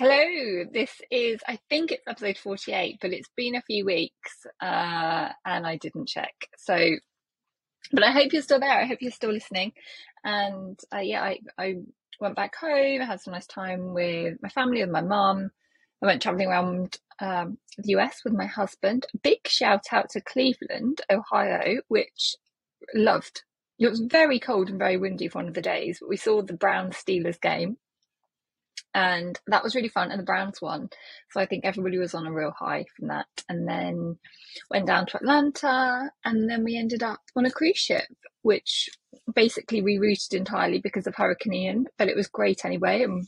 Hello, this is, I think it's episode 48, but it's been a few weeks uh, and I didn't check. So, but I hope you're still there. I hope you're still listening. And uh, yeah, I, I went back home, I had some nice time with my family, with my mum. I went traveling around um, the US with my husband. Big shout out to Cleveland, Ohio, which loved. It was very cold and very windy for one of the days, but we saw the Brown Steelers game and that was really fun and the browns won. So i think everybody was on a real high from that. And then went down to atlanta and then we ended up on a cruise ship which basically rerouted entirely because of hurricane ian but it was great anyway. And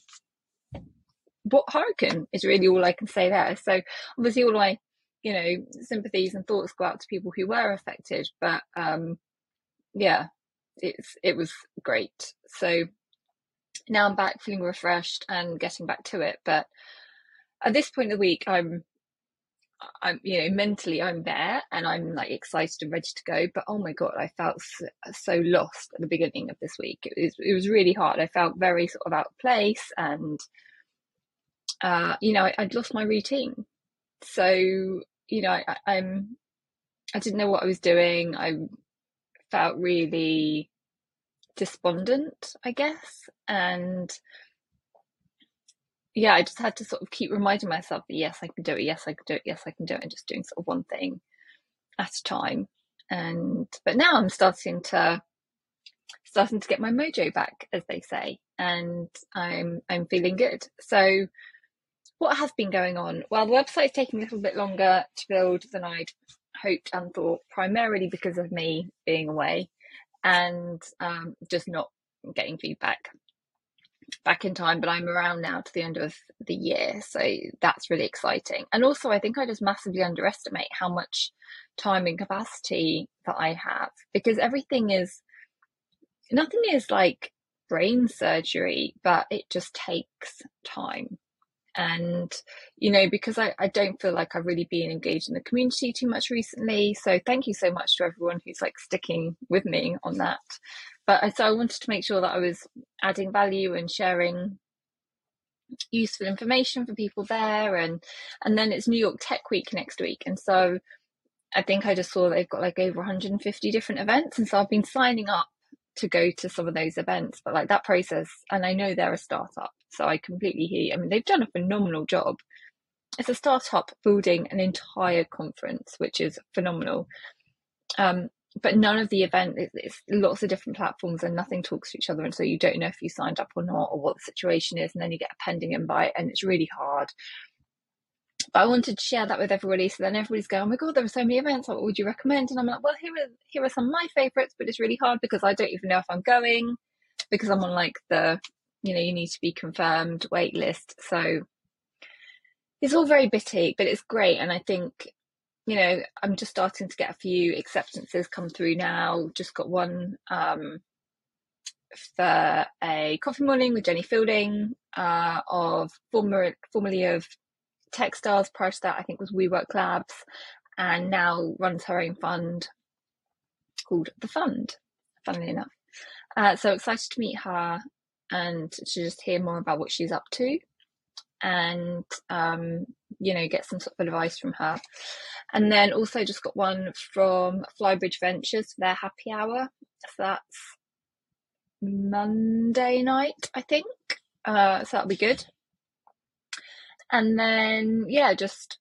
what hurricane is really all i can say there. So obviously all my you know sympathies and thoughts go out to people who were affected but um yeah it's it was great. So now I'm back feeling refreshed and getting back to it. But at this point of the week, I'm, I'm, you know, mentally I'm there and I'm like excited and ready to go. But oh my god, I felt so, so lost at the beginning of this week. It was, it was really hard. I felt very sort of out of place, and uh, you know, I, would lost my routine. So you know, I, I'm, I didn't know what I was doing. I felt really despondent, I guess. And yeah, I just had to sort of keep reminding myself that yes, I can do it, yes, I can do it, yes, I can do it, and just doing sort of one thing at a time. And but now I'm starting to starting to get my mojo back, as they say, and I'm I'm feeling good. So what has been going on? Well, the website's taking a little bit longer to build than I'd hoped and thought, primarily because of me being away and um, just not getting feedback back in time but i'm around now to the end of the year so that's really exciting. And also i think i just massively underestimate how much time and capacity that i have because everything is nothing is like brain surgery but it just takes time and you know because I, I don't feel like i've really been engaged in the community too much recently. So thank you so much to everyone who's like sticking with me on that. But I, so i wanted to make sure that i was adding value and sharing useful information for people there. And and then it's new york tech week next week. And so i think i just saw they've got like over 150 different events. And so i've been signing up to go to some of those events. But like that process and i know they're a startup so i completely hear you. i mean they've done a phenomenal job it's a startup building an entire conference which is phenomenal um, but none of the event it's lots of different platforms and nothing talks to each other and so you don't know if you signed up or not or what the situation is and then you get a pending invite and it's really hard but I wanted to share that with everybody. So then everybody's going, oh my God, there are so many events. What would you recommend? And I'm like, well, here are, here are some of my favorites, but it's really hard because I don't even know if I'm going because I'm on like the, you know, you need to be confirmed wait list. So it's all very bitty, but it's great. And I think, you know, I'm just starting to get a few acceptances come through now. Just got one um, for a coffee morning with Jenny Fielding uh, of former, formerly of Techstars prior to that, I think was WeWork Labs, and now runs her own fund called The Fund, funnily enough. Uh, so excited to meet her and to just hear more about what she's up to and, um, you know, get some sort of advice from her. And then also just got one from Flybridge Ventures for their happy hour. So that's Monday night, I think. Uh, so that'll be good and then yeah just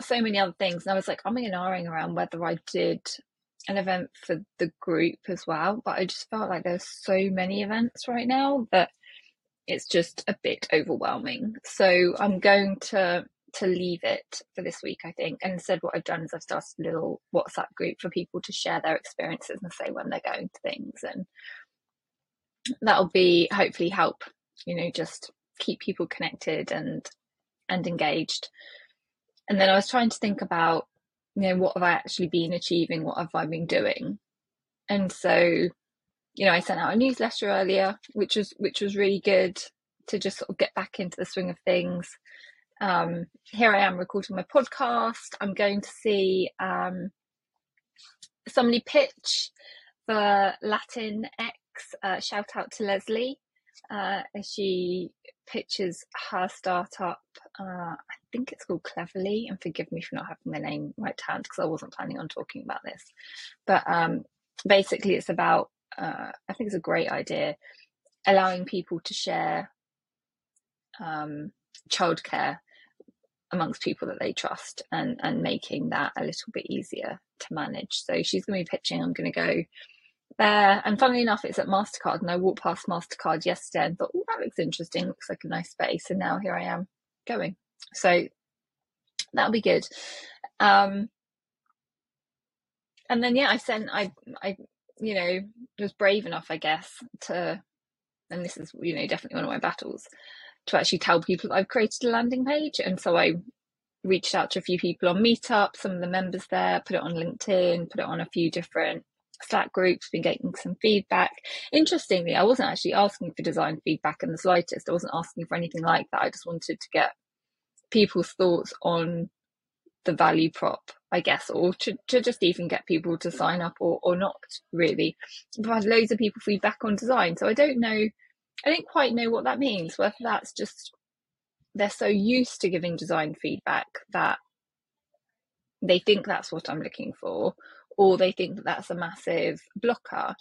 so many other things and i was like umming and ahhing around whether i did an event for the group as well but i just felt like there's so many events right now that it's just a bit overwhelming. So i'm going to to leave it for this week i think. And instead what i've done is i've started a little whatsapp group for people to share their experiences and say when they're going to things. And that'll be hopefully help you know just keep people connected and and engaged. And then I was trying to think about, you know, what have I actually been achieving? What have I been doing? And so, you know, I sent out a newsletter earlier, which was which was really good to just sort of get back into the swing of things. Um, here I am recording my podcast. I'm going to see um, somebody pitch for Latin X. Uh, shout out to Leslie uh, she pitches her startup. Uh, I think it's called Cleverly, and forgive me for not having the name right hand because I wasn't planning on talking about this. But um, basically, it's about uh, I think it's a great idea allowing people to share um, childcare amongst people that they trust and and making that a little bit easier to manage. So she's going to be pitching. I'm going to go there. And funnily enough, it's at MasterCard. And I walked past MasterCard yesterday and thought, oh, that looks interesting. Looks like a nice space. And now here I am going. So that'll be good. Um, and then, yeah, I sent, I, I, you know, was brave enough, I guess, to, and this is, you know, definitely one of my battles, to actually tell people I've created a landing page. And so I reached out to a few people on Meetup, some of the members there, put it on LinkedIn, put it on a few different Slack groups, been getting some feedback. Interestingly, I wasn't actually asking for design feedback in the slightest. I wasn't asking for anything like that. I just wanted to get people's thoughts on the value prop, I guess, or to, to just even get people to sign up or, or not really. I've had loads of people feedback on design. So I don't know, I don't quite know what that means, whether that's just they're so used to giving design feedback that they think that's what I'm looking for, or they think that that's a massive blocker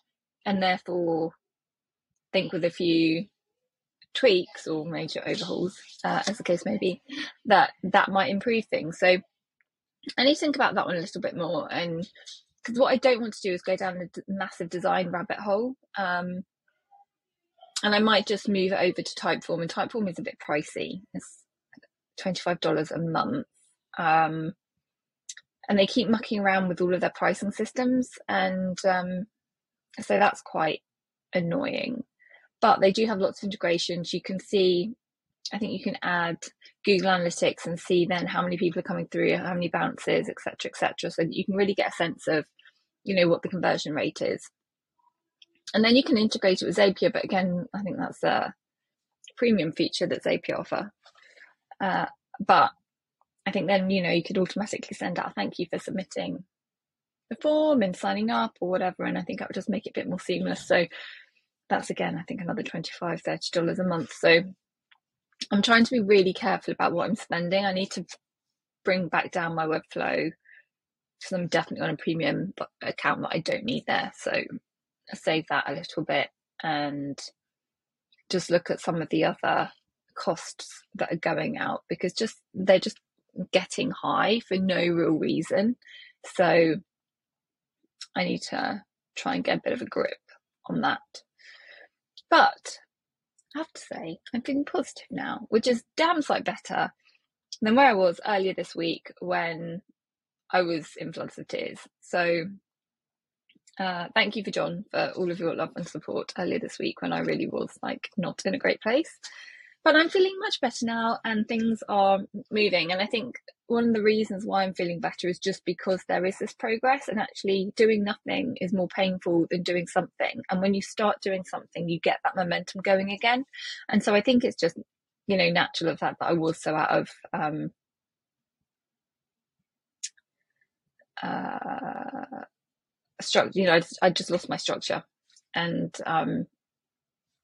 and therefore think with a few tweaks or major overhauls, uh, as the case may be, that that might improve things. So I need to think about that one a little bit more. And because what I don't want to do is go down a massive design rabbit hole. Um, and I might just move it over to Typeform. And Typeform is a bit pricey. It's $25 a month. Um, and they keep mucking around with all of their pricing systems and um, so that's quite annoying. But they do have lots of integrations you can see i think you can add google analytics and see then how many people are coming through how many bounces etc etc so you can really get a sense of you know what the conversion rate is. And then you can integrate it with zapier but again i think that's a premium feature that zapier offer. Uh, but I think then, you know, you could automatically send out thank you for submitting the form and signing up or whatever. And I think that would just make it a bit more seamless. So that's again, I think another $25, $30 a month. So I'm trying to be really careful about what I'm spending. I need to bring back down my webflow because I'm definitely on a premium account that I don't need there. So I save that a little bit and just look at some of the other costs that are going out because just they're just getting high for no real reason. So I need to try and get a bit of a grip on that. But I have to say, I'm feeling positive now, which is damn sight better than where I was earlier this week when I was in floods of tears. So uh, thank you for John for all of your love and support earlier this week when I really was like not in a great place but I'm feeling much better now and things are moving. And I think one of the reasons why I'm feeling better is just because there is this progress and actually doing nothing is more painful than doing something. And when you start doing something, you get that momentum going again. And so I think it's just, you know, natural of that that I was so out of, um, uh, structure, you know, I just, I just lost my structure and, um,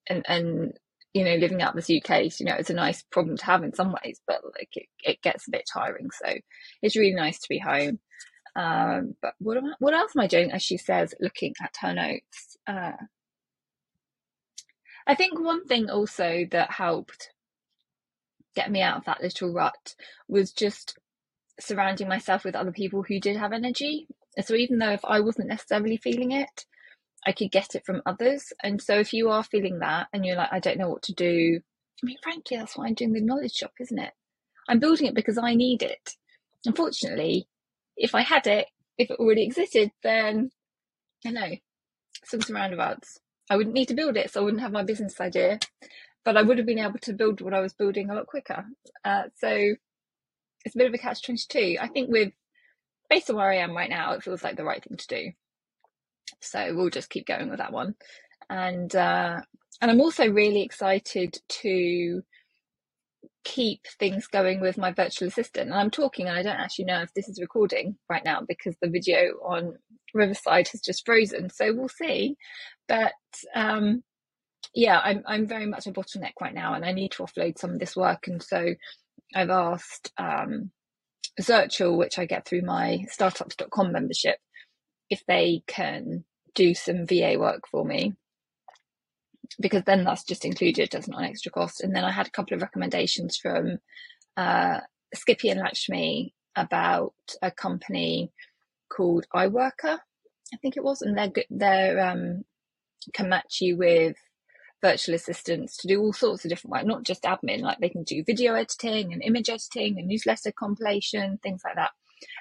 and, and you know, living out this UK, you know, it's a nice problem to have in some ways, but like it, it gets a bit tiring. So it's really nice to be home. Um, but what am I, what else am I doing? As she says, looking at her notes. Uh, I think one thing also that helped get me out of that little rut was just surrounding myself with other people who did have energy. So even though if I wasn't necessarily feeling it, I could get it from others. And so if you are feeling that and you're like, I don't know what to do, I mean, frankly, that's why I'm doing the knowledge shop, isn't it? I'm building it because I need it. Unfortunately, if I had it, if it already existed, then I know, some roundabouts. I wouldn't need to build it, so I wouldn't have my business idea, but I would have been able to build what I was building a lot quicker. Uh, so it's a bit of a catch 22. I think with, based on where I am right now, it feels like the right thing to do. So we'll just keep going with that one. And uh, and I'm also really excited to keep things going with my virtual assistant. And I'm talking, and I don't actually know if this is recording right now because the video on Riverside has just frozen. So we'll see. But um, yeah, I'm I'm very much a bottleneck right now, and I need to offload some of this work. And so I've asked um, Zirtual, which I get through my startups.com membership, if they can do some VA work for me because then that's just included as not an extra cost. And then I had a couple of recommendations from uh, Skippy and Lakshmi about a company called iWorker, I think it was, and they're they're um, can match you with virtual assistants to do all sorts of different work, not just admin. Like they can do video editing and image editing and newsletter compilation, things like that.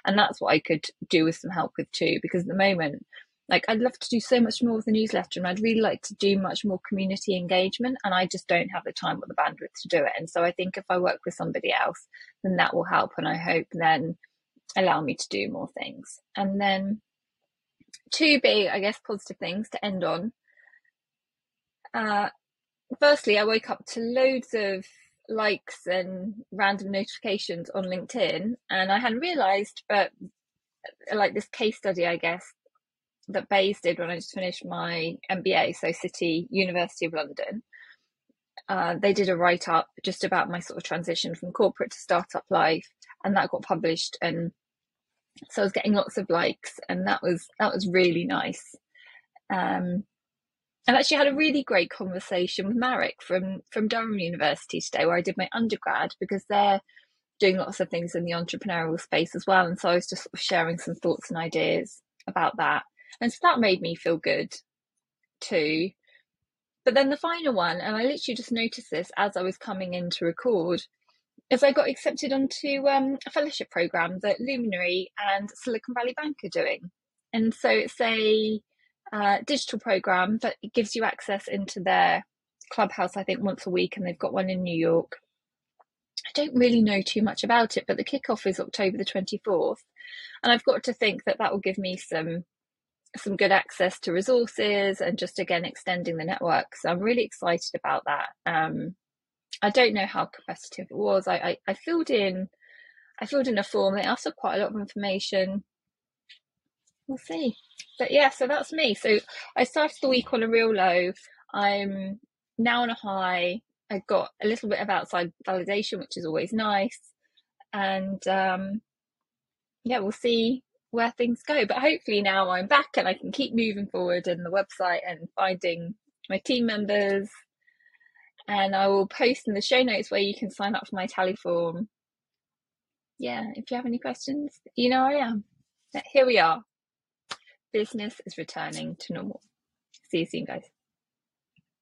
And that's what I could do with some help with too, because at the moment like I'd love to do so much more with the newsletter and I'd really like to do much more community engagement and I just don't have the time or the bandwidth to do it. And so I think if I work with somebody else, then that will help and I hope then allow me to do more things. And then two big, I guess, positive things to end on. Uh, firstly, I woke up to loads of likes and random notifications on LinkedIn and I hadn't realized, but like this case study, I guess, that Bayes did when I just finished my MBA, so City University of London. Uh, they did a write up just about my sort of transition from corporate to startup life, and that got published. And so I was getting lots of likes, and that was that was really nice. Um, and actually had a really great conversation with Marek from from Durham University today, where I did my undergrad, because they're doing lots of things in the entrepreneurial space as well. And so I was just sort of sharing some thoughts and ideas about that. And so that made me feel good too. But then the final one, and I literally just noticed this as I was coming in to record, is I got accepted onto um, a fellowship program that Luminary and Silicon Valley Bank are doing. And so it's a uh, digital program that gives you access into their clubhouse, I think, once a week, and they've got one in New York. I don't really know too much about it, but the kickoff is October the 24th. And I've got to think that that will give me some some good access to resources and just again extending the network. So I'm really excited about that. Um, I don't know how competitive it was. I, I, I filled in I filled in a form. They asked for quite a lot of information. We'll see. But yeah, so that's me. So I started the week on a real low. I'm now on a high. I got a little bit of outside validation, which is always nice. And um, yeah, we'll see where things go. But hopefully now I'm back and I can keep moving forward in the website and finding my team members. And I will post in the show notes where you can sign up for my tally form. Yeah, if you have any questions, you know I am. Here we are. Business is returning to normal. See you soon, guys.